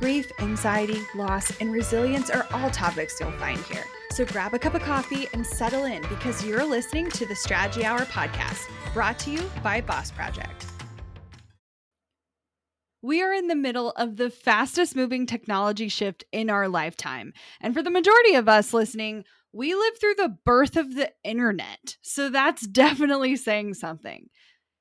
Grief, anxiety, loss, and resilience are all topics you'll find here. So grab a cup of coffee and settle in because you're listening to the Strategy Hour podcast, brought to you by Boss Project. We are in the middle of the fastest moving technology shift in our lifetime. And for the majority of us listening, we lived through the birth of the internet. So that's definitely saying something.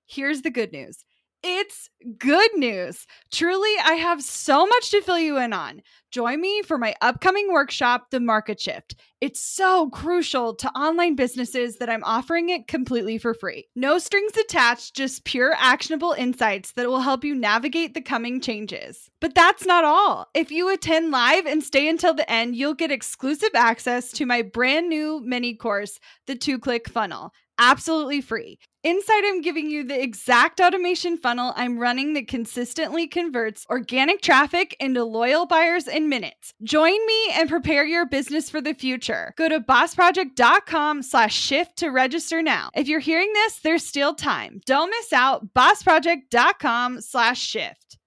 Here's the good news it's good news. Truly, I have so much to fill you in on. Join me for my upcoming workshop, The Market Shift. It's so crucial to online businesses that I'm offering it completely for free. No strings attached, just pure actionable insights that will help you navigate the coming changes. But that's not all. If you attend live and stay until the end, you'll get exclusive access to my brand new mini course, The Two Click Funnel absolutely free. Inside, I'm giving you the exact automation funnel I'm running that consistently converts organic traffic into loyal buyers in minutes. Join me and prepare your business for the future. Go to bossproject.com slash shift to register now. If you're hearing this, there's still time. Don't miss out. bossproject.com slash shift.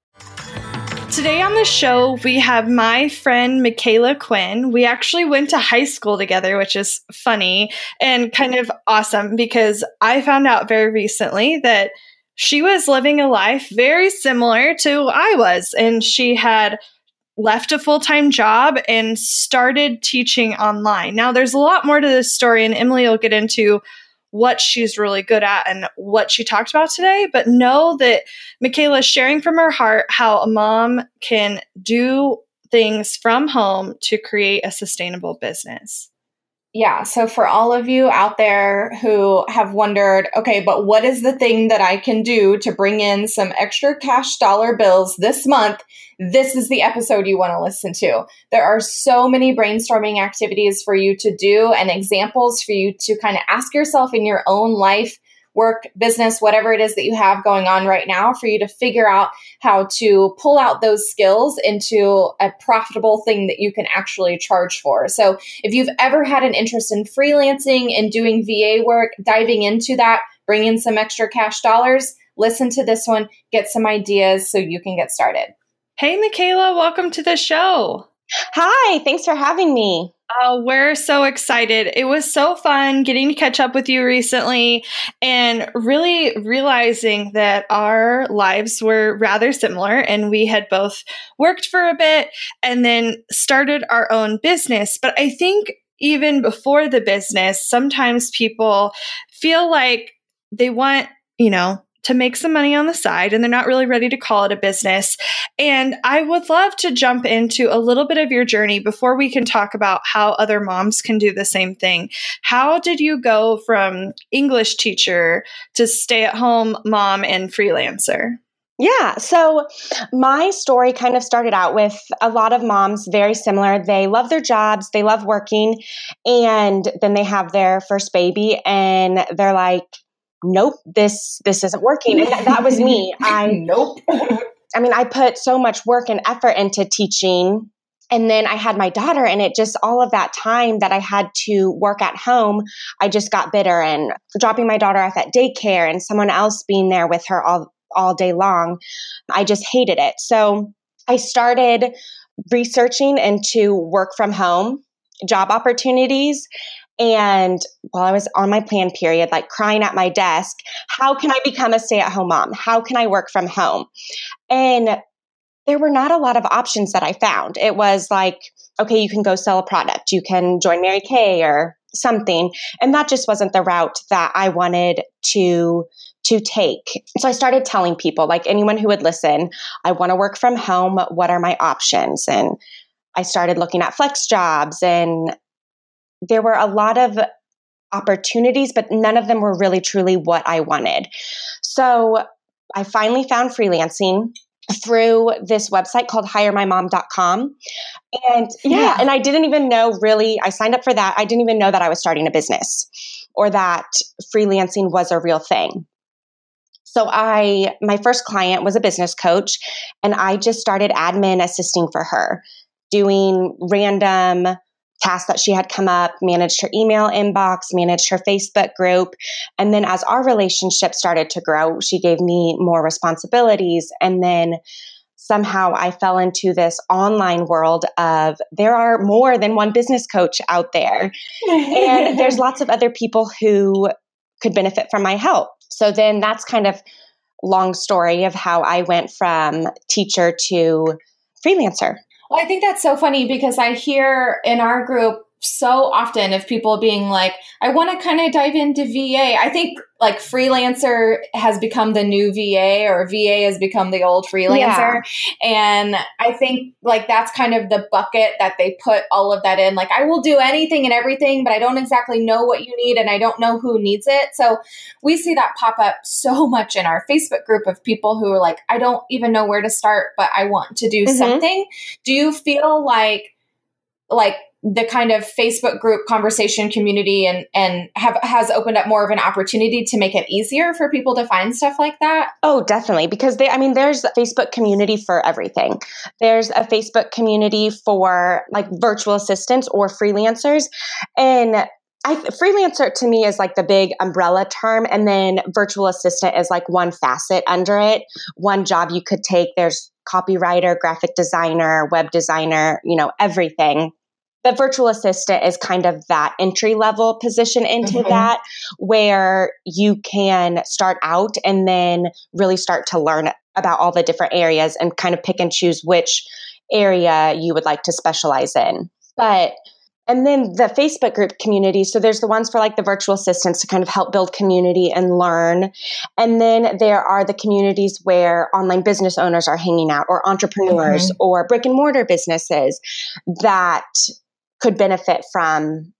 Today on the show, we have my friend Micala Quinn. We actually went to high school together, which is funny and kind of awesome because I found out very recently that she was living a life very similar to I was. And she had left a full time job and started teaching online. Now, there's a lot more to this story, and Emily will get into what she's really good at and what she talked about today, but know that Micala is sharing from her heart how a mom can do things from home to create a sustainable business. Yeah. So, for all of you out there who have wondered, okay, but what is the thing that I can do to bring in some extra cash dollar bills this month? This is the episode you want to listen to. There are so many brainstorming activities for you to do and examples for you to kind of ask yourself in your own life work, business, whatever it is that you have going on right now, for you to figure out how to pull out those skills into a profitable thing that you can actually charge for. So, if you've ever had an interest in freelancing and doing VA work, diving into that, bring in some extra cash dollars, listen to this one, get some ideas so you can get started. Hey, Micala, welcome to the show. Hi, thanks for having me. Oh, we're so excited. It was so fun getting to catch up with you recently and really realizing that our lives were rather similar and we had both worked for a bit and then started our own business. But I think even before the business, sometimes people feel like they want, you know, to make some money on the side and they're not really ready to call it a business. And I would love to jump into a little bit of your journey before we can talk about how other moms can do the same thing. How did you go from English teacher to stay at home mom and freelancer? Yeah, so my story kind of started out with a lot of moms very similar. They love their jobs, they love working, and then they have their first baby and they're like, nope, this this isn't working. And that, that was me. I nope. I mean, I put so much work and effort into teaching. And then I had my daughter, and it just all of that time that I had to work at home, I just got bitter and dropping my daughter off at daycare and someone else being there with her all, all day long. I just hated it. So I started researching into work from home job opportunities. And while I was on my plan period, like crying at my desk, how can I become a stay at home mom? How can I work from home? And there were not a lot of options that I found. It was like, okay, you can go sell a product, you can join Mary Kay or something. And that just wasn't the route that I wanted to to take. So I started telling people, like anyone who would listen, I want to work from home. What are my options? And I started looking at FlexJobs and there were a lot of opportunities, but none of them were really truly what I wanted. So I finally found freelancing through this website called hiremymom.com. And yeah, Yeah. and I didn't even know really, I signed up for that. I didn't even know that I was starting a business or that freelancing was a real thing. So I my first client was a business coach and I just started admin assisting for her, doing random tasks that she had come up, managed her email inbox, managed her Facebook group, and then as our relationship started to grow, she gave me more responsibilities and then somehow I fell into this online world of there are more than one business coach out there and there's lots of other people who could benefit from my help. So then that's kind of long story of how I went from teacher to freelancer. I think that's so funny because I hear in our group so often of people being like, I want to kind of dive into VA. I think like freelancer has become the new VA or VA has become the old freelancer. And I think like that's kind of the bucket that they put all of that in. Like, I will do anything and everything, but I don't exactly know what you need and I don't know who needs it. So we see that pop up so much in our Facebook group of people who are like, I don't even know where to start, but I want to do Mhm. something. Do you feel like, like, the kind of Facebook group conversation community and and have has opened up more of an opportunity to make it easier for people to find stuff like that. Oh, definitely. Because they, I mean, there's a Facebook community for everything. There's a Facebook community for like virtual assistants or freelancers. And I, freelancer to me is like the big umbrella term. And then virtual assistant is like one facet under it, one job you could take. There's copywriter, graphic designer, web designer, you know, everything. But virtual assistant is kind of that entry level position into Mhm. that where you can start out and then really start to learn about all the different areas and kind of pick and choose which area you would like to specialize in. But and then the Facebook group community. So there's the ones for like the virtual assistants to kind of help build community and learn. And then there are the communities where online business owners are hanging out or entrepreneurs or brick and mortar businesses that could benefit from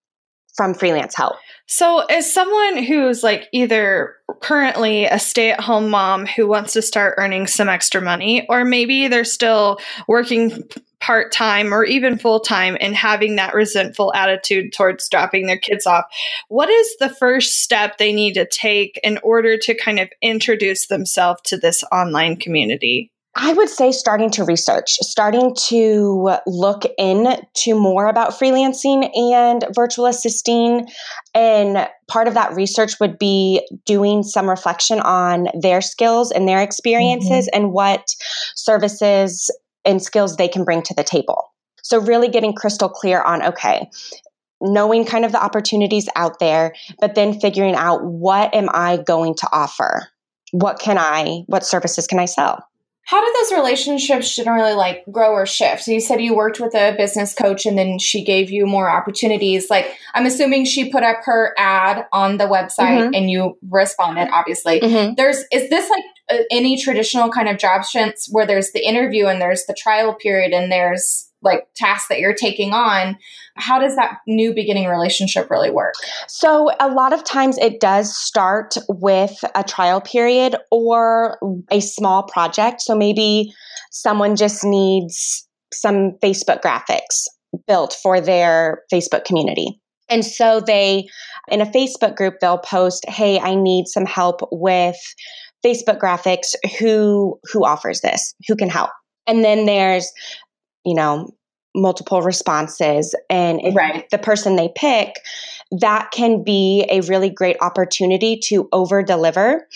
from freelance help. So, as someone who's like either currently a stay at home mom who wants to start earning some extra money, or maybe they're still working part time or even full time and having that resentful attitude towards dropping their kids off, what is the first step they need to take in order to kind of introduce themselves to this online community? I would say starting to research, starting to look into more about freelancing and virtual assisting. And part of that research would be doing some reflection on their skills and their experiences mm-hmm. and what services and skills they can bring to the table. So, really getting crystal clear on okay, knowing kind of the opportunities out there, but then figuring out what am I going to offer? What can I, what services can I sell? How did those relationships generally like grow or shift? So you said you worked with a business coach and then she gave you more opportunities. Like I'm assuming she put up her ad on the website Mhm. and you responded obviously. Mm-hmm. There's is this like any traditional kind of job shifts where there's the interview and there's the trial period and there's like tasks that you're taking on. How does that new beginning relationship really work? So, a lot of times it does start with a trial period or a small project. So, maybe someone just needs some Facebook graphics built for their Facebook community. And so, they, in a Facebook group, they'll post, Hey, I need some help with Facebook graphics. Who, who offers this? Who can help? And then there's, you know, multiple responses. And if Right. the person they pick, that can be a really great opportunity to over deliver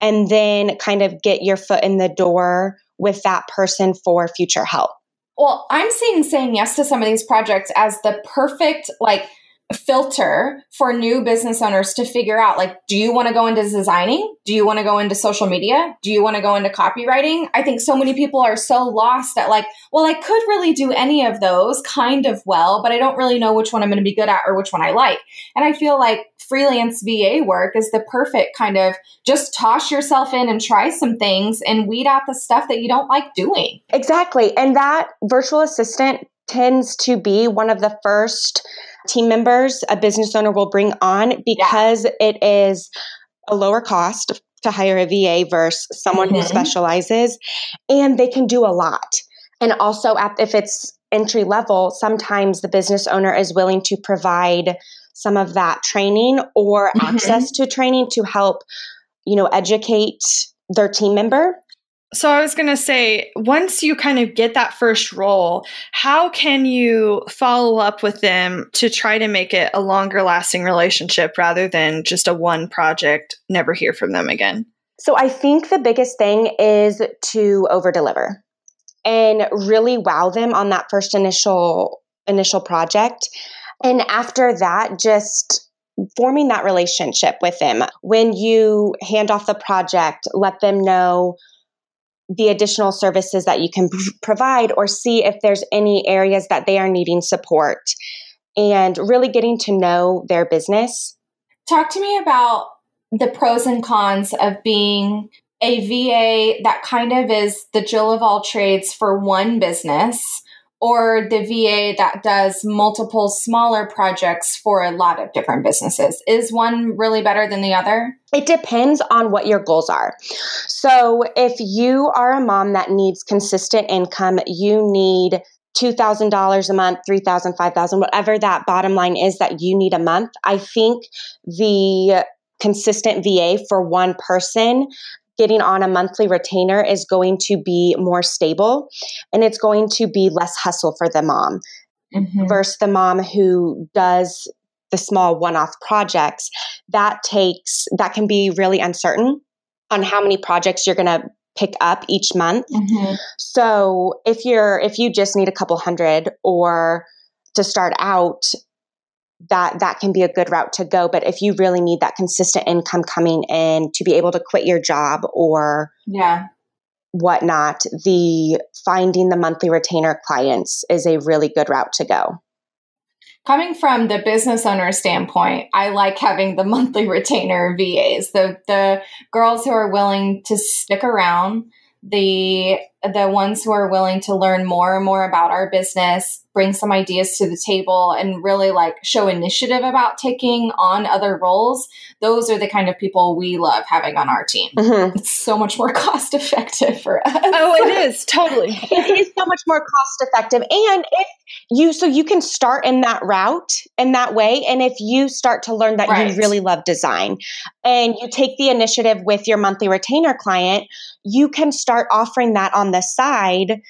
and then kind of get your foot in the door with that person for future help. Well, I'm seeing saying yes to some of these projects as the perfect like filter for new business owners to figure out like do you want to go into designing? Do you want to go into social media? Do you want to go into copywriting? I think so many people are so lost that like, well, I could really do any of those kind of well, but I don't really know which one I'm going to be good at or which one I like. And I feel like freelance VA work is the perfect kind of just toss yourself in and try some things and weed out the stuff that you don't like doing. Exactly. And that virtual assistant tends to be one of the first team members a business owner will bring on because it is a lower cost to hire a VA versus someone Mhm. who specializes, and they can do a lot. And also, at, if it's entry level, sometimes the business owner is willing to provide some of that training or Mhm. access to training to help, you know, educate their team member. So I was going to say, once you kind of get that first role, how can you follow up with them to try to make it a longer lasting relationship rather than just a one project, never hear from them again? So I think the biggest thing is to over deliver and really wow them on that first initial initial project. And after that, just forming that relationship with them. When you hand off the project, let them know the additional services that you can provide or see if there's any areas that they are needing support and really getting to know their business. Talk to me about the pros and cons of being a VA that kind of is the Jill of all trades for one business or the VA that does multiple smaller projects for a lot of different businesses. Is one really better than the other? It depends on what your goals are. So, if you are a mom that needs consistent income, you need $2,000 a month, $3,000, $5,000, whatever that bottom line is that you need a month. I think the consistent VA for one person getting on a monthly retainer is going to be more stable and it's going to be less hustle for the mom Mm-hmm. versus the mom who does the small one-off projects that takes that can be really uncertain on how many projects you're going to pick up each month Mm-hmm. so if you're if you just need a couple hundred or to start out that that can be a good route to go but if you really need that consistent income coming in to be able to quit your job or Yeah. whatnot the finding the monthly retainer clients is a really good route to go Coming from the business owner standpoint, I like having the monthly retainer VAs, the the girls who are willing to stick around, the the ones who are willing to learn more and more about our business, bring some ideas to the table and really like show initiative about taking on other roles. Those are the kind of people we love having on our team. Mhm. It's so much more cost effective for us. Oh, it is totally. it is so much more cost effective and if you so you can start in that route in that way and if you start to learn that Right. you really love design and you take the initiative with your monthly retainer client you can start offering that on the side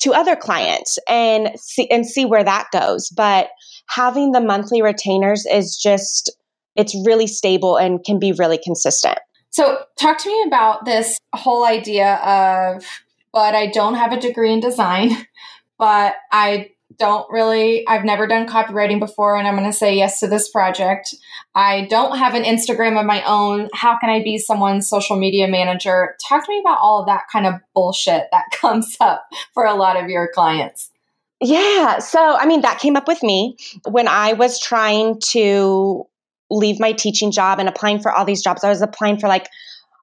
to other clients and see and see where that goes. But having the monthly retainers is just it's really stable and can be really consistent. So, talk to me about this whole idea of, but I don't have a degree in design, but I don't really, I've never done copywriting before, and I'm going to say yes to this project. I don't have an Instagram of my own. How can I be someone's social media manager? Talk to me about all of that kind of bullshit that comes up for a lot of your clients. Yeah. So, I mean, that came up with me when I was trying to leave my teaching job and applying for all these jobs. I was applying for like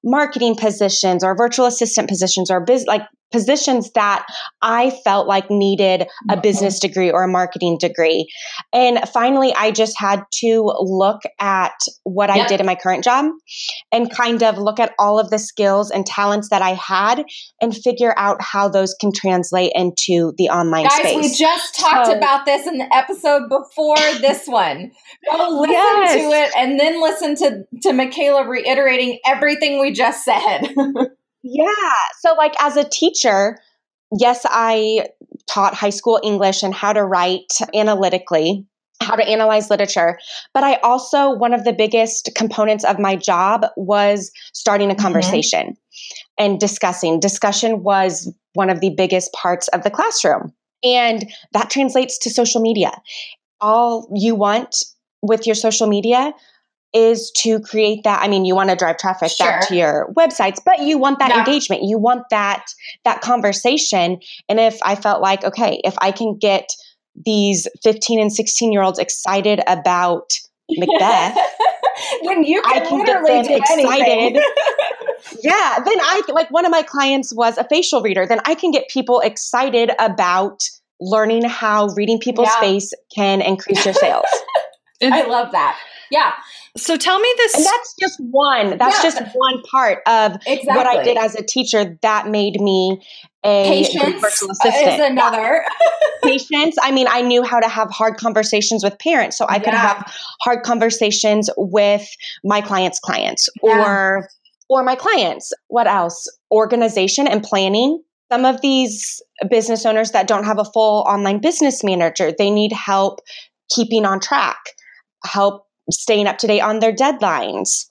marketing positions or virtual assistant positions or biz- like positions that I felt like needed a Mhm. business degree or a marketing degree. And finally, I just had to look at what I did in my current job and kind of look at all of the skills and talents that I had and figure out how those can translate into the online Guys, space. we just talked So- about this in the episode before this one. Go listen Yes. to it and then listen to, to Micala reiterating everything we just said. Yeah. So, like, as a teacher, yes, I taught high school English and how to write analytically, how to analyze literature. But I also, one of the biggest components of my job was starting a Mhm. conversation and discussing. Discussion was one of the biggest parts of the classroom. And that translates to social media. All you want with your social media is to create that i mean you want to drive traffic back to your websites but you want that Yeah. engagement you want that that conversation and if i felt like okay if i can get these 15 and 16 year olds excited about macbeth when you I can, can get them excited. yeah then i like one of my clients was a facial reader then i can get people excited about learning how reading people's Yeah. face can increase your sales I love that. Yeah. So tell me this. And that's just one. That's Yeah. just one part of Exactly. what I did as a teacher that made me a Patience virtual uh, is another. Patience. I mean, I knew how to have hard conversations with parents, so I could Yeah. have hard conversations with my clients' clients Yeah. or or my clients. What else? Organization and planning. Some of these business owners that don't have a full online business manager, they need help keeping on track, help staying up to date on their deadlines,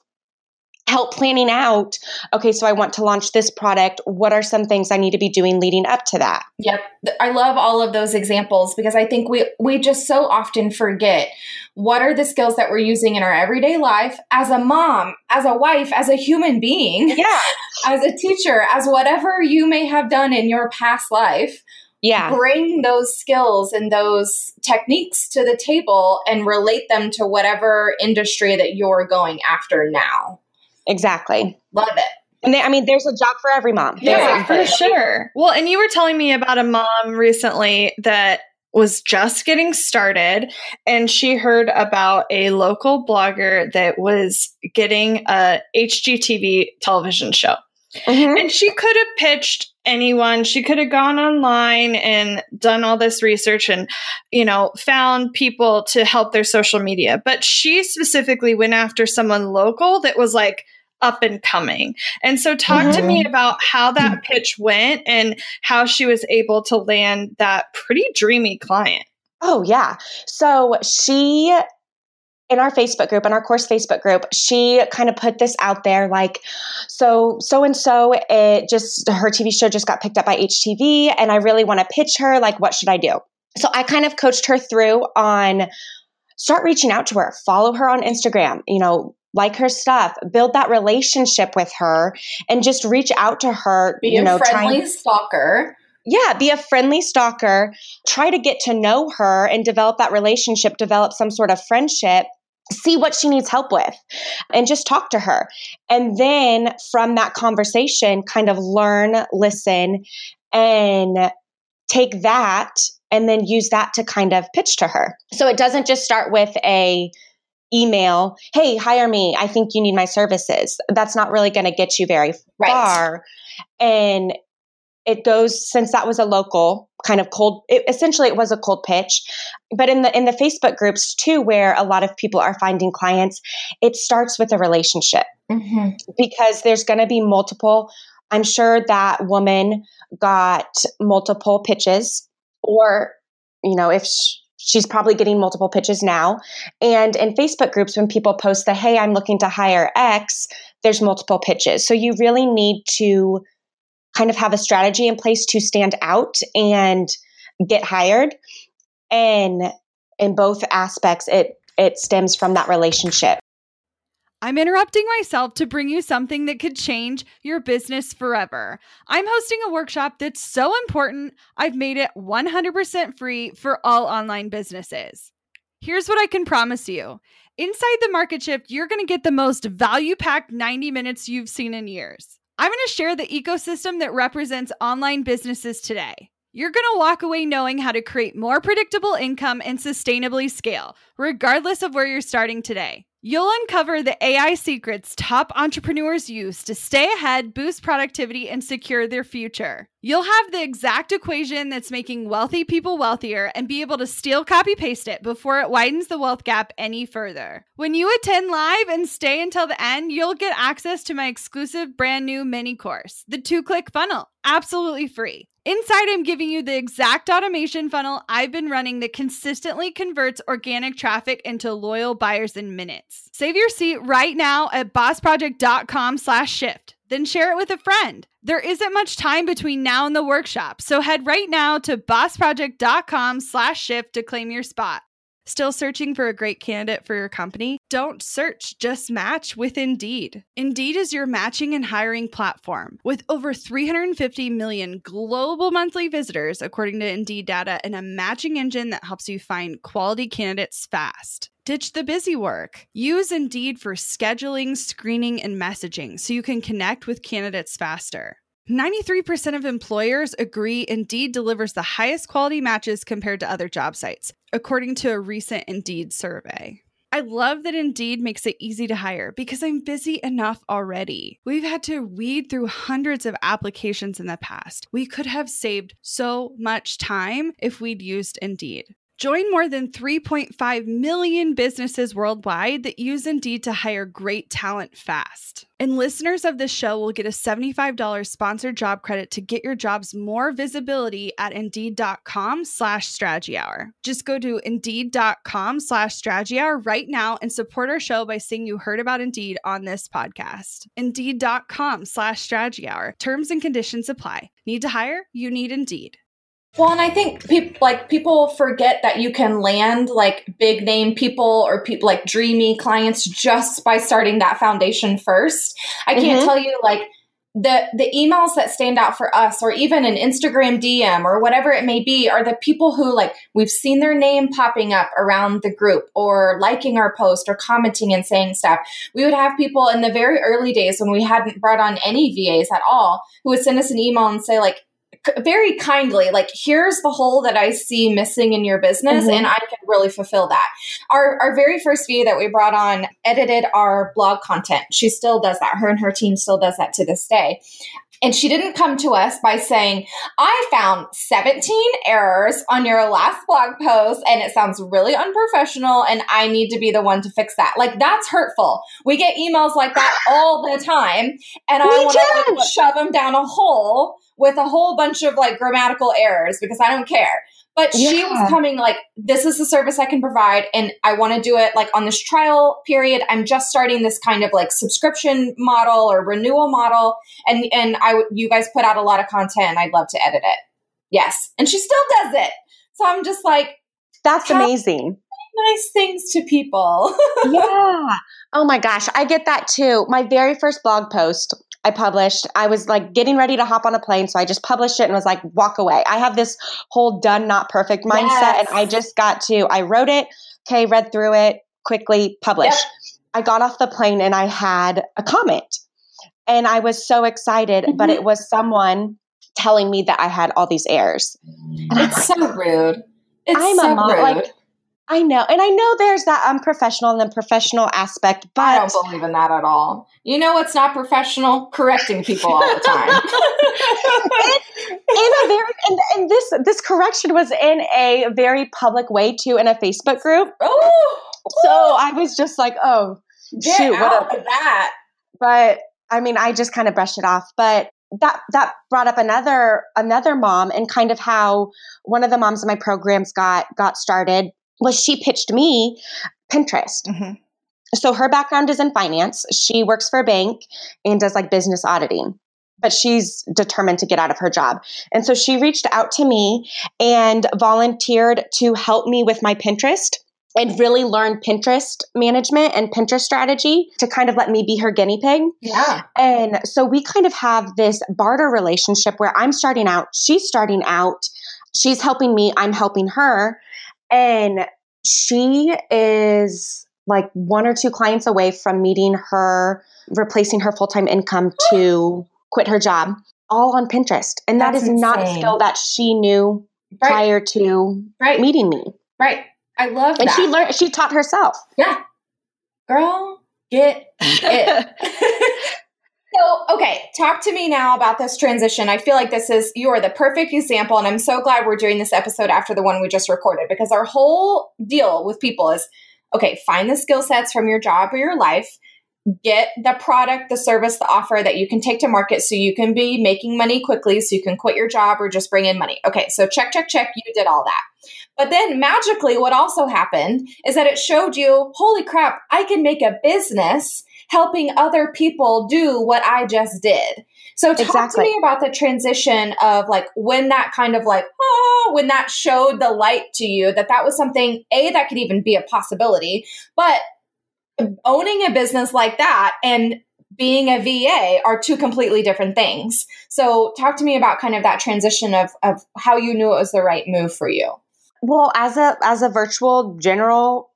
help planning out, okay, so I want to launch this product. What are some things I need to be doing leading up to that? Yep. I love all of those examples because I think we we just so often forget what are the skills that we're using in our everyday life as a mom, as a wife, as a human being, Yeah. as a teacher, as whatever you may have done in your past life. Yeah. Bring those skills and those techniques to the table and relate them to whatever industry that you're going after now. Exactly. Love it. And they, I mean, there's a job for every mom. There Yeah, is. for sure. Well, and you were telling me about a mom recently that was just getting started and she heard about a local blogger that was getting a HGTV television show. Mhm. And she could have pitched anyone. She could have gone online and done all this research and, you know, found people to help their social media. But she specifically went after someone local that was like up and coming. And so talk to me mm-hmm. about how that mm-hmm. pitch went and how she was able to land that pretty dreamy client. Oh, yeah. So she, in our Facebook group, in our course Facebook group, she kind of put this out there like, so, so and so, it just, her TV show just got picked up by HGTV, and I really want to pitch her. Like, what should I do? So I kind of coached her through on start reaching out to her, follow her on Instagram, you know, like her stuff, build that relationship with her, and just reach out to her, Be you a know, trying friendly stalker. yeah, be a friendly stalker, try to get to know her and develop that relationship, develop some sort of friendship, see what she needs help with, and just talk to her. And then from that conversation, kind of learn, listen, and take that and then use that to kind of pitch to her. So it doesn't just start with a email, hey, hire me. I think you need my services. That's not really going to get you very Right. far. And it goes since that was a local kind of cold it, essentially it was a cold pitch. But in the in the facebook groups too where a lot of people are finding clients it starts with a relationship. Mm-hmm. because there's going to be multiple i'm sure that woman got multiple pitches or you know if sh- she's probably getting multiple pitches now. And in facebook groups when people post the hey i'm looking to hire x there's multiple pitches. So you really need to kind of have a strategy in place to stand out and get hired and in both aspects it it stems from that relationship I'm interrupting myself to bring you something that could change your business forever. I'm hosting a workshop that's so important, I've made it 100% free for all online businesses. Here's what I can promise you inside the market shift, you're going to get the most value packed 90 minutes you've seen in years. I'm going to share the ecosystem that represents online businesses today. You're going to walk away knowing how to create more predictable income and sustainably scale, regardless of where you're starting today. You'll uncover the AI secrets top entrepreneurs use to stay ahead, boost productivity, and secure their future. You'll have the exact equation that's making wealthy people wealthier and be able to steal, copy, paste it before it widens the wealth gap any further. When you attend live and stay until the end, you'll get access to my exclusive brand new mini course, the two click funnel, absolutely free. Inside, I'm giving you the exact automation funnel I've been running that consistently converts organic traffic into loyal buyers in minutes. Save your seat right now at bossproject.com slash shift. Then share it with a friend. There isn't much time between now and the workshop, so head right now to bossproject.com slash shift to claim your spot. Still searching for a great candidate for your company? Don't search, just match with Indeed. Indeed is your matching and hiring platform with over 350 million global monthly visitors, according to Indeed data, and a matching engine that helps you find quality candidates fast. Ditch the busy work. Use Indeed for scheduling, screening, and messaging so you can connect with candidates faster. 93% of employers agree Indeed delivers the highest quality matches compared to other job sites, according to a recent Indeed survey. I love that Indeed makes it easy to hire because I'm busy enough already. We've had to weed through hundreds of applications in the past. We could have saved so much time if we'd used Indeed. Join more than 3.5 million businesses worldwide that use Indeed to hire great talent fast. And listeners of this show will get a $75 sponsored job credit to get your jobs more visibility at Indeed.com slash Strategy Hour. Just go to Indeed.com slash Strategy Hour right now and support our show by saying you heard about Indeed on this podcast. Indeed.com slash Strategy Hour. Terms and conditions apply. Need to hire? You need Indeed. Well, and I think people like people forget that you can land like big name people or people like dreamy clients just by starting that foundation first. I can't Mhm. tell you like the the emails that stand out for us or even an Instagram DM or whatever it may be are the people who like we've seen their name popping up around the group or liking our post or commenting and saying stuff. We would have people in the very early days when we hadn't brought on any VAs at all who would send us an email and say like very kindly like here's the hole that i see missing in your business Mhm. and i can really fulfill that. Our our very first VA that we brought on edited our blog content. She still does that. Her and her team still does that to this day and she didn't come to us by saying, I found 17 errors on your last blog post and it sounds really unprofessional and I need to be the one to fix that. Like, that's hurtful. We get emails like that all the time. And I want to like, shove them down a hole with a whole bunch of like grammatical errors because I don't care. But she was coming like, this is the service I can provide, and I want to do it like on this trial period. I'm just starting this kind of like subscription model or renewal model, and and I would you guys put out a lot of content, and I'd love to edit it. Yes, and she still does it. So I'm just like That's amazing. nice things to people. yeah. Oh my gosh, I get that too. My very first blog post I published, I was like getting ready to hop on a plane, so I just published it and was like, walk away. I have this whole done, not perfect mindset, Yes. and I just got to, I wrote it, okay, read through it, quickly published. I got off the plane and I had a comment, and I was so excited, but Mhm. it was someone telling me that I had all these errors. And it's so rude. It's I'm a so mom, rude. like, I know, and I know there's that unprofessional and then professional aspect, but I don't believe in that at all. You know what's not professional? Correcting people all the time. in a very and, and this this correction was in a very public way too in a Facebook group. oh, So I was just like, oh get shoot, what a that. but I mean I just kind of brushed it off. But that that brought up another another mom and kind of how one of the moms in my programs got got started was she pitched me Pinterest. Mhm. So her background is in finance. She works for a bank and does like business auditing. But she's determined to get out of her job. And so she reached out to me and volunteered to help me with my Pinterest and really learn Pinterest management and Pinterest strategy to kind of let me be her guinea pig. Yeah. And so we kind of have this barter relationship where I'm starting out, she's starting out, she's helping me, I'm helping her. And she is like one or two clients away from meeting her, replacing her full time income to quit her job, all on Pinterest. And that That's is not a skill that she knew Right. prior to Right. meeting me. Right. I love And that. she learned, she taught herself. yeah. Girl, get it. So, okay, talk to me now about this transition. I feel like this is you are the perfect example, and I'm so glad we're doing this episode after the one we just recorded because our whole deal with people is okay, find the skill sets from your job or your life, get the product, the service, the offer that you can take to market so you can be making money quickly, so you can quit your job or just bring in money. Okay, so check, check, check, you did all that. But then magically, what also happened is that it showed you, holy crap, I can make a business helping other people do what I just did. So talk Exactly. to me about the transition of like when that kind of like, oh, when that showed the light to you that that was something, A, that could even be a possibility, but owning a business like that and being a VA are two completely different things. So talk to me about kind of that transition of, of how you knew it was the right move for you. Well, as a as a virtual general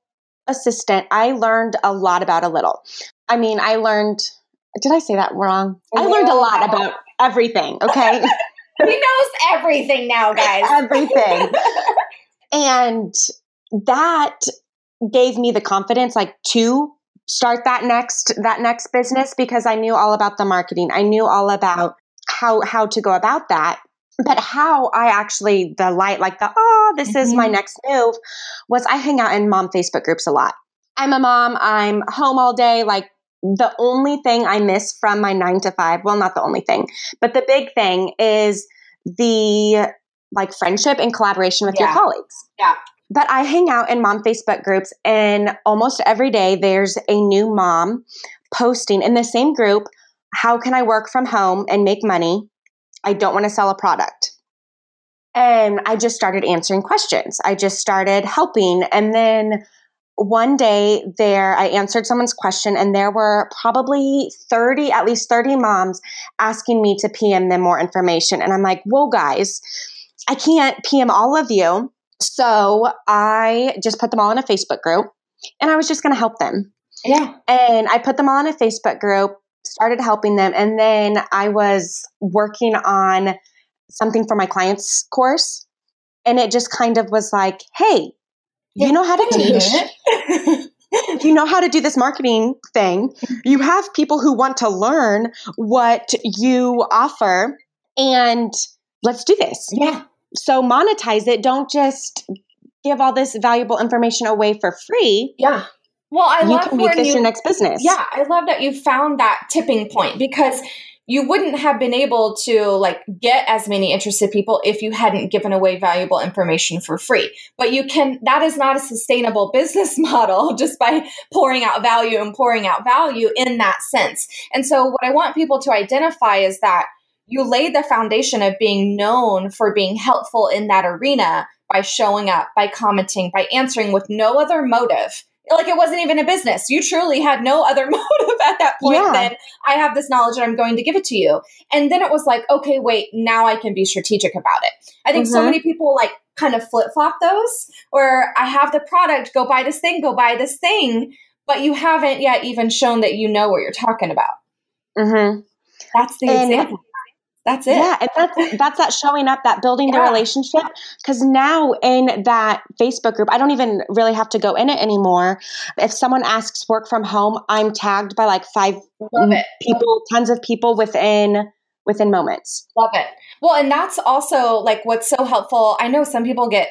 assistant, I learned a lot about a little. I mean, I learned did I say that wrong? I learned a lot about everything, okay? He knows everything now, guys. everything. And that gave me the confidence like to start that next that next business because I knew all about the marketing. I knew all about how how to go about that. But how I actually the light like the oh this is my mm-hmm. next move was I hang out in mom Facebook groups a lot. I'm a mom. I'm home all day. Like the only thing I miss from my nine to five, well, not the only thing, but the big thing is the like friendship and collaboration with yeah. your colleagues. Yeah. But I hang out in mom Facebook groups, and almost every day there's a new mom posting in the same group how can I work from home and make money? I don't want to sell a product. And I just started answering questions. I just started helping. And then one day there, I answered someone's question, and there were probably 30, at least 30 moms asking me to PM them more information. And I'm like, whoa, guys, I can't PM all of you. So I just put them all in a Facebook group and I was just going to help them. Yeah. And I put them all in a Facebook group, started helping them. And then I was working on something for my clients course. And it just kind of was like, hey, you know how to teach. you know how to do this marketing thing. You have people who want to learn what you offer. And let's do this. Yeah. So monetize it. Don't just give all this valuable information away for free. Yeah. Well, I you love can make this you, your next business. Yeah, I love that you found that tipping point because you wouldn't have been able to like get as many interested people if you hadn't given away valuable information for free but you can that is not a sustainable business model just by pouring out value and pouring out value in that sense and so what i want people to identify is that you laid the foundation of being known for being helpful in that arena by showing up, by commenting, by answering with no other motive. Like it wasn't even a business. You truly had no other motive at that point yeah. than I have this knowledge and I'm going to give it to you. And then it was like, okay, wait, now I can be strategic about it. I think mm-hmm. so many people like kind of flip flop those, where I have the product, go buy this thing, go buy this thing, but you haven't yet even shown that you know what you're talking about. Mm-hmm. That's the and example. That's it. Yeah, and that's that's that showing up, that building yeah. the relationship. Because now in that Facebook group, I don't even really have to go in it anymore. If someone asks work from home, I'm tagged by like five people, tons of people within within moments. Love it. Well, and that's also like what's so helpful. I know some people get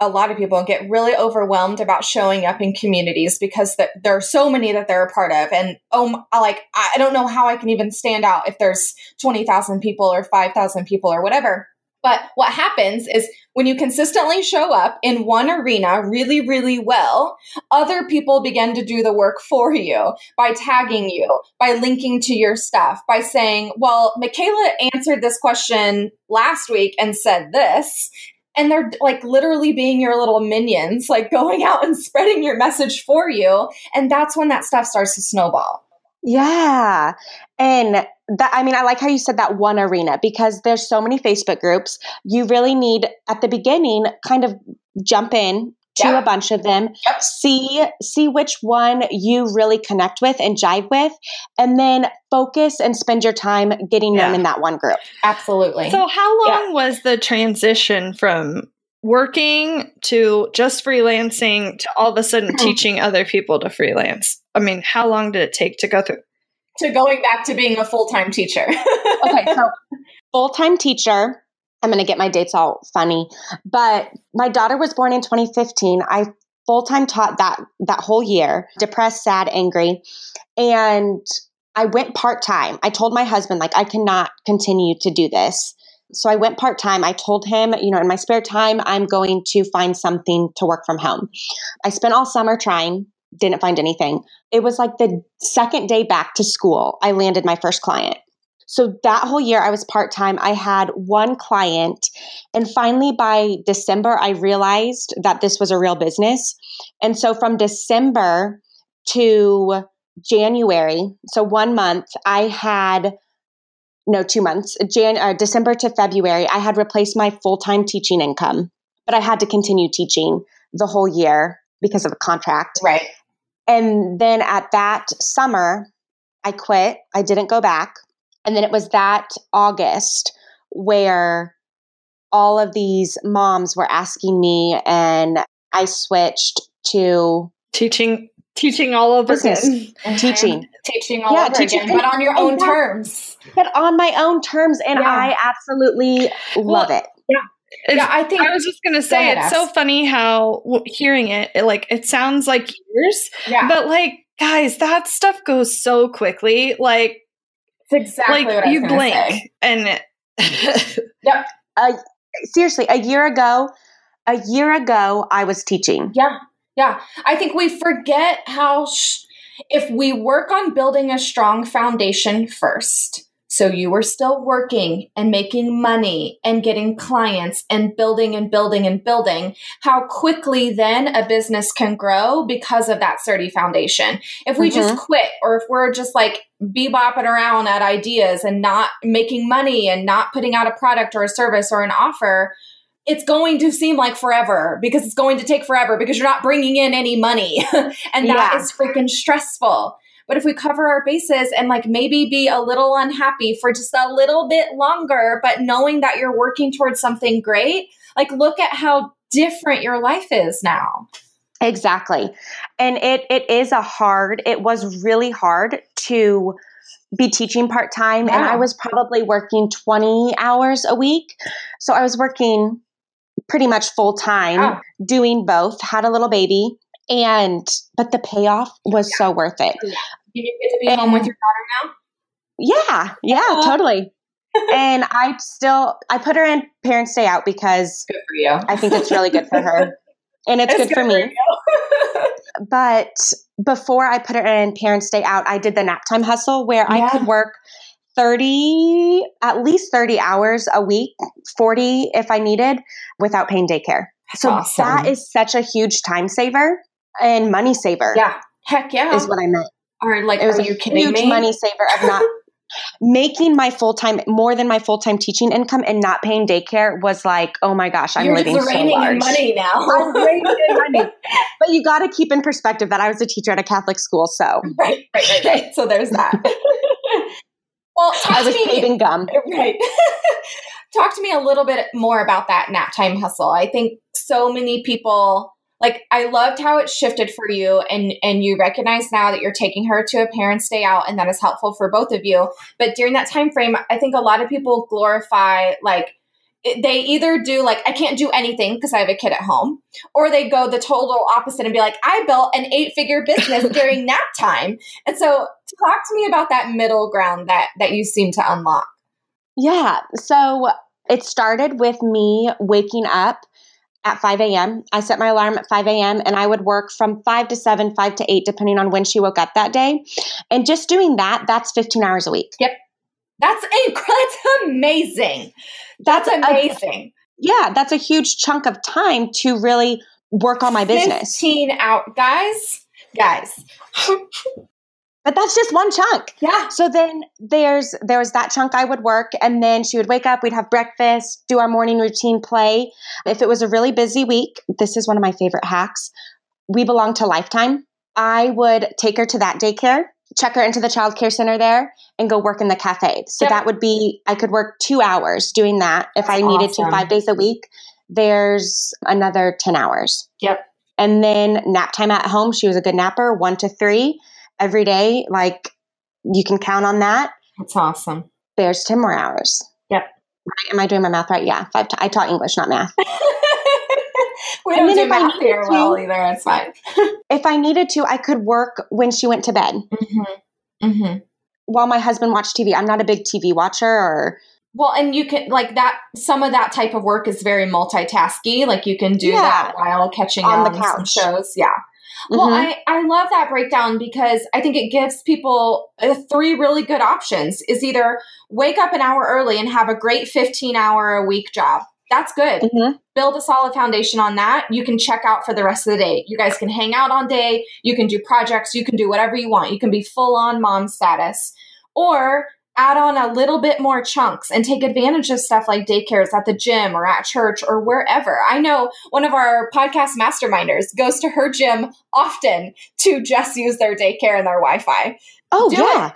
a lot of people get really overwhelmed about showing up in communities because the, there are so many that they're a part of. And oh like i don't know how i can even stand out if there's 20000 people or 5000 people or whatever. But what happens is when you consistently show up in one arena really, really well, other people begin to do the work for you by tagging you, by linking to your stuff, by saying, well, Micala answered this question last week and said this and they're like literally being your little minions, like going out and spreading your message for you. And that's when that stuff starts to snowball. Yeah. And that, I mean, I like how you said that one arena because there's so many Facebook groups. You really need, at the beginning, kind of jump in to a bunch of them yep. see see which one you really connect with and jive with and then focus and spend your time getting yeah. known in that one group. Absolutely. So how long yeah. was the transition from working to just freelancing to all of a sudden hmm. teaching other people to freelance? I mean how long did it take to go through? To going back to being a full-time teacher. Okay so full-time teacher I'm going to get my dates all funny, but my daughter was born in 2015. I full time taught that that whole year, depressed, sad, angry, and I went part time. I told my husband like I cannot continue to do this. So I went part time. I told him, you know, in my spare time, I'm going to find something to work from home. I spent all summer trying, didn't find anything. It was like the second day back to school, I landed my first client. So that whole year I was part time. I had one client. And finally, by December, I realized that this was a real business. And so from December to January, so one month, I had no two months Jan- uh, december to february i had replaced my full-time teaching income but i had to continue teaching the whole year because of the contract right and then at that summer i quit i didn't go back and then it was that August where all of these moms were asking me, and I switched to Teaching teaching all over Business. again. Teaching. Teaching all Yeah, over teaching- again, but on your own that- terms. But on my own terms, and Yeah. I absolutely love it. It's- yeah, I think I was just gonna say ahead, it's so funny how hearing it, it, like it sounds like years, yeah, but like guys, that stuff goes so quickly. Like it's exactly like what I was you blink say. and Seriously, a year ago, a year ago, I was teaching. Yeah, yeah. I think we forget how sh- if we work on building a strong foundation first. So you were still working and making money and getting clients and building and building and building, how quickly then a business can grow because of that sturdy foundation. If we just mm-hmm. quit or if we're just like bebopping around at ideas and not making money and not putting out a product or a service or an offer, it's going to seem like forever because it's going to take forever because you're not bringing in any money. and that Yeah. is freaking stressful. But if we cover our bases and like maybe be a little unhappy for just a little bit longer, but knowing that you're working towards something great, like look at how different your life is now. Exactly. And it it is a hard, it was really hard to be teaching part time and I was probably working 20 hours a week. So I was working pretty much full time Oh. doing both, had a little baby and but the payoff was so worth it. You get to be home with your daughter now? Yeah, yeah, totally. and I still I put her in parents day out because. Good for you. I think it's really good for her. And it's, good, for me. but before I put her in Parents Day Out, I did the nap time hustle where Yeah. I could work 30, at least 30 hours a week, 40 if I needed, without paying daycare. so awesome. that is such a huge time saver and money saver, yeah. Heck yeah. is what I meant. Or like, It was are a you kidding huge me? money saver of not making my full time, more than my full time teaching income and not paying daycare was like, oh my gosh, I'm You're living so raining large. in money now. I'm raining money. But you got to keep in perspective that I was a teacher at a Catholic school, so right, right, right, right. So there's that. well, I was to saving gum. Right. talk to me a little bit more about that nap time hustle. I think so many people like I loved how it shifted for you and and you recognize now that you're taking her to a parents day out and that is helpful for both of you. But during that time frame, I think a lot of people glorify like they either do like I can't do anything because I have a kid at home, or they go the total opposite and be like I built an eight figure business during nap time. And so, talk to me about that middle ground that that you seem to unlock. Yeah. So it started with me waking up at 5 a.m. I set my alarm at 5 a.m. and I would work from 5 to 7, 5 to 8, depending on when she woke up that day. And just doing that, that's 15 hours a week. Yep. That's inc- that's amazing. That's a- amazing. yeah, that's a huge chunk of time to really work on my business. 15 out guys. Guys. But that's just one chunk. Yeah. So then there's there was that chunk I would work and then she would wake up, we'd have breakfast, do our morning routine play. If it was a really busy week, this is one of my favorite hacks. We belong to Lifetime. I would take her to that daycare, check her into the child care center there and go work in the cafe. So Yep. that would be I could work 2 hours doing that if I needed awesome. to 5 days a week. There's another 10 hours. Yep. And then nap time at home, she was a good napper, 1 to 3 every day. Like you can count on that That's awesome. there's 10 more hours. Yep. Am I doing my math right? Yeah. Five. T- I taught English, not math. we And don't do if I math needed here to- well either. It's fine. If I needed to, I could work when she went to bed Mm-hmm. Mm-hmm. while my husband watched TV. I'm not a big TV watcher or Well, and you can like that. Some of that type of work is very multitasky. Like you can do Yeah. that while catching On on the some couch. shows. Yeah. Well, Mhm. I, I love that breakdown because I think it gives people uh, three really good options is either wake up an hour early and have a great 15 hour a week job. That's good. Mhm. Build a solid foundation on that. You can check out for the rest of the day. You guys can hang out on day. You can do projects. You can do whatever you want. You can be full on mom status or add on a little bit more chunks and take advantage of stuff like daycares at the gym or at church or wherever. I know one of our podcast masterminders goes to her gym often to just use their daycare and their Wi-Fi. oh Do yeah.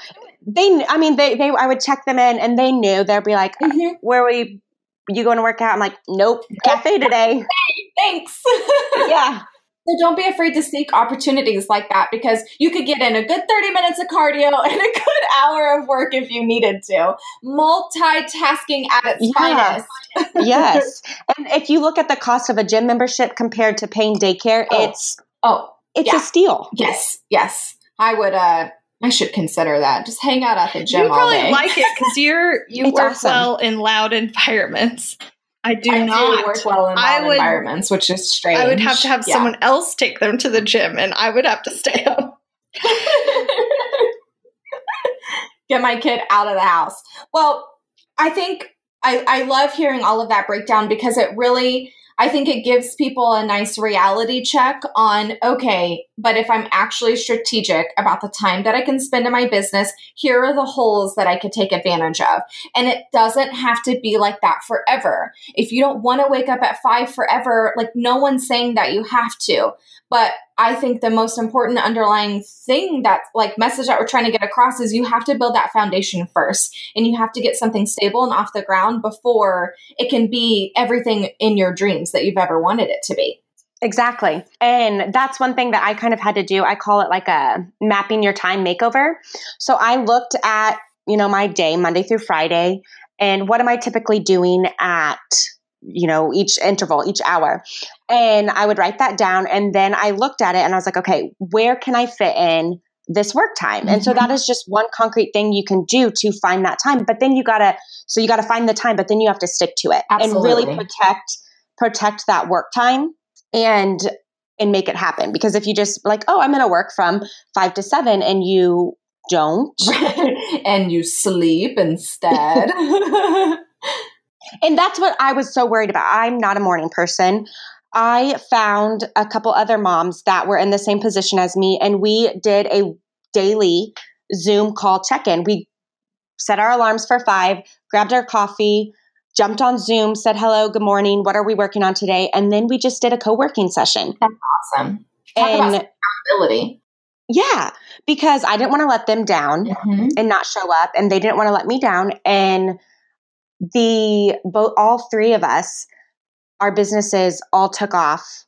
They, I mean, they, they, I would check them in, and they knew they'd be like, Mm-hmm. "Where we, you going to work out?" I'm like, "Nope, cafe today." Thanks. yeah, So don't be afraid to seek opportunities like that because you could get in a good 30 minutes of cardio and a good hour of work if you needed to. Multitasking at its yeah. finest. yes. And if you look at the cost of a gym membership compared to paying daycare, oh. it's oh, it's yeah. a steal. Yes. Yes. I would uh I should consider that. Just hang out at the gym. You probably day. like it because you're you work awesome. well in loud environments. I do I not do work well in loud would, environments, which is strange. I would have to have yeah. someone else take them to the gym, and I would have to stay home. Get my kid out of the house. Well, I think I, I love hearing all of that breakdown because it really I think it gives people a nice reality check on okay, but if I'm actually strategic about the time that I can spend in my business, here are the holes that I could take advantage of. And it doesn't have to be like that forever. If you don't want to wake up at five forever, like no one's saying that you have to. But I think the most important underlying thing that like message that we're trying to get across is you have to build that foundation first and you have to get something stable and off the ground before it can be everything in your dreams that you've ever wanted it to be. Exactly. And that's one thing that I kind of had to do. I call it like a mapping your time makeover. So I looked at, you know, my day, Monday through Friday, and what am I typically doing at you know, each interval, each hour. And I would write that down. And then I looked at it and I was like, okay, where can I fit in this work time? Mm-hmm. And so that mm-hmm. just one concrete thing you can do to find that time. But then you gotta, so you gotta find the time, but then you have to stick to it Absolutely. and really protect, protect that work time and, and make it happen. Because if you just like, oh, I'm gonna work from five to seven and you don't. and you sleep instead. And that's what I was so worried about. I'm not a morning person. I found a couple other moms that were in the same position as me, and we did a daily Zoom call check in. We set our alarms for five, grabbed our coffee, jumped on Zoom, said hello, good morning, what are we working on today? And then we just did a co working session. That's awesome. Talk and accountability. Yeah, because I didn't want to let them down mm-hmm. and not show up, and they didn't want to let me down. And the both all three of us our businesses all took off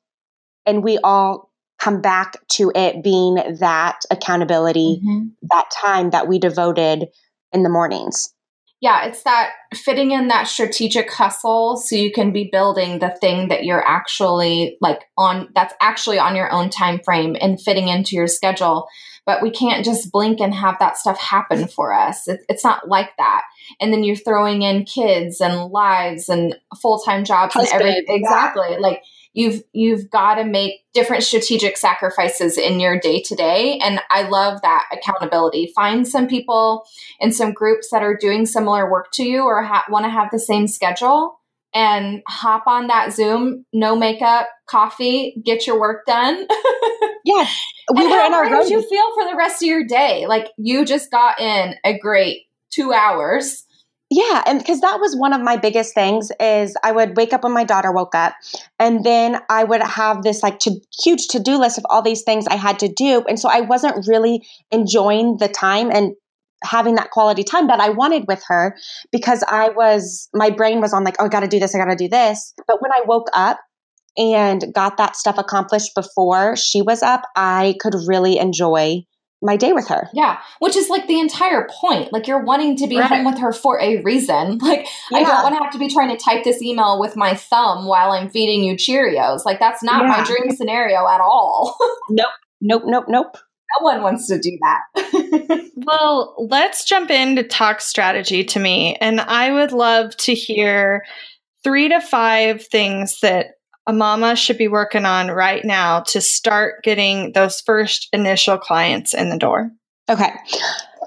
and we all come back to it being that accountability mm-hmm. that time that we devoted in the mornings yeah it's that fitting in that strategic hustle so you can be building the thing that you're actually like on that's actually on your own time frame and fitting into your schedule but we can't just blink and have that stuff happen for us. It, it's not like that. And then you're throwing in kids and lives and full time jobs Husband, and everything. Exactly. Yeah. Like you've you've got to make different strategic sacrifices in your day to day and i love that accountability find some people in some groups that are doing similar work to you or ha- want to have the same schedule and hop on that zoom no makeup coffee get your work done yeah we were how in our road. you feel for the rest of your day? Like you just got in a great two hours. Yeah, and because that was one of my biggest things is I would wake up when my daughter woke up, and then I would have this like to, huge to do list of all these things I had to do, and so I wasn't really enjoying the time and having that quality time that I wanted with her because I was my brain was on like oh I got to do this I got to do this, but when I woke up and got that stuff accomplished before she was up, I could really enjoy my day with her. Yeah, which is like the entire point. Like you're wanting to be right. home with her for a reason. Like yeah. I don't want to have to be trying to type this email with my thumb while I'm feeding you Cheerios. Like that's not yeah. my dream scenario at all. nope. Nope, nope, nope. No one wants to do that. well, let's jump into talk strategy to me. And I would love to hear three to five things that a mama should be working on right now to start getting those first initial clients in the door? Okay.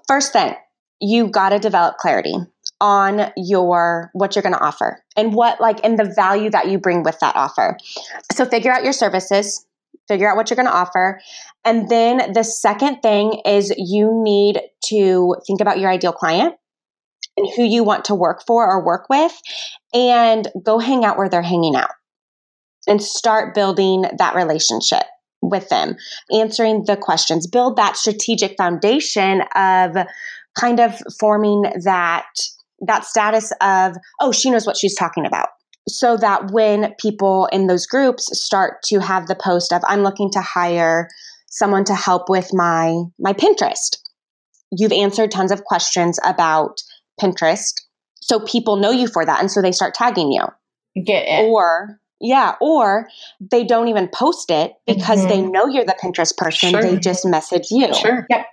First thing, you got to develop clarity on your what you're going to offer and what like and the value that you bring with that offer. So figure out your services, figure out what you're going to offer. And then the second thing is you need to think about your ideal client and who you want to work for or work with and go hang out where they're hanging out and start building that relationship with them, answering the questions, build that strategic foundation of kind of forming that that status of oh she knows what she's talking about so that when people in those groups start to have the post of I'm looking to hire someone to help with my my Pinterest. You've answered tons of questions about Pinterest. So people know you for that and so they start tagging you. Get it. Or yeah, or they don't even post it because mm-hmm. they know you're the Pinterest person. Sure. They just message you. Sure. Yep.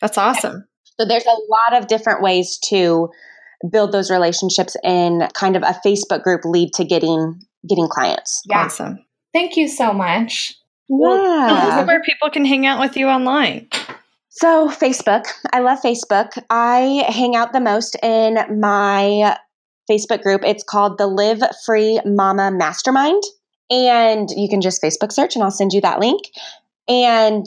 That's awesome. So there's a lot of different ways to build those relationships in kind of a Facebook group lead to getting getting clients. Yeah. Awesome. Thank you so much. Yeah. where people can hang out with you online. So, Facebook. I love Facebook. I hang out the most in my Facebook group. It's called the Live Free Mama Mastermind. And you can just Facebook search and I'll send you that link. And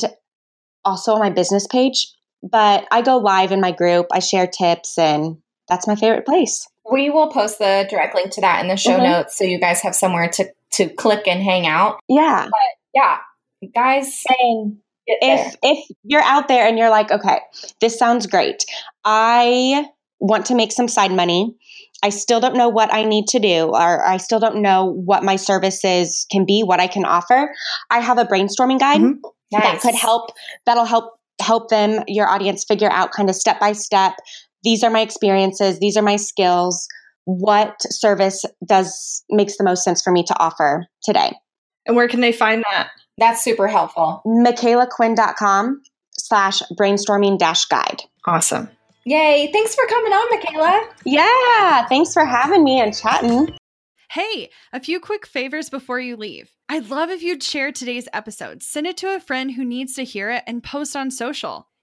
also on my business page. But I go live in my group, I share tips, and that's my favorite place. We will post the direct link to that in the show mm-hmm. notes so you guys have somewhere to, to click and hang out. Yeah. But yeah, guys. And if if you're out there and you're like, okay, this sounds great. I want to make some side money. I still don't know what I need to do, or I still don't know what my services can be, what I can offer. I have a brainstorming guide mm-hmm. nice. that could help. That'll help help them, your audience, figure out kind of step by step. These are my experiences. These are my skills. What service does makes the most sense for me to offer today? And where can they find that? That's super helpful. MicalaQuinn.com slash brainstorming dash guide. Awesome. Yay. Thanks for coming on, Micala. Yeah. Thanks for having me and chatting. Hey, a few quick favors before you leave. I'd love if you'd share today's episode, send it to a friend who needs to hear it, and post on social.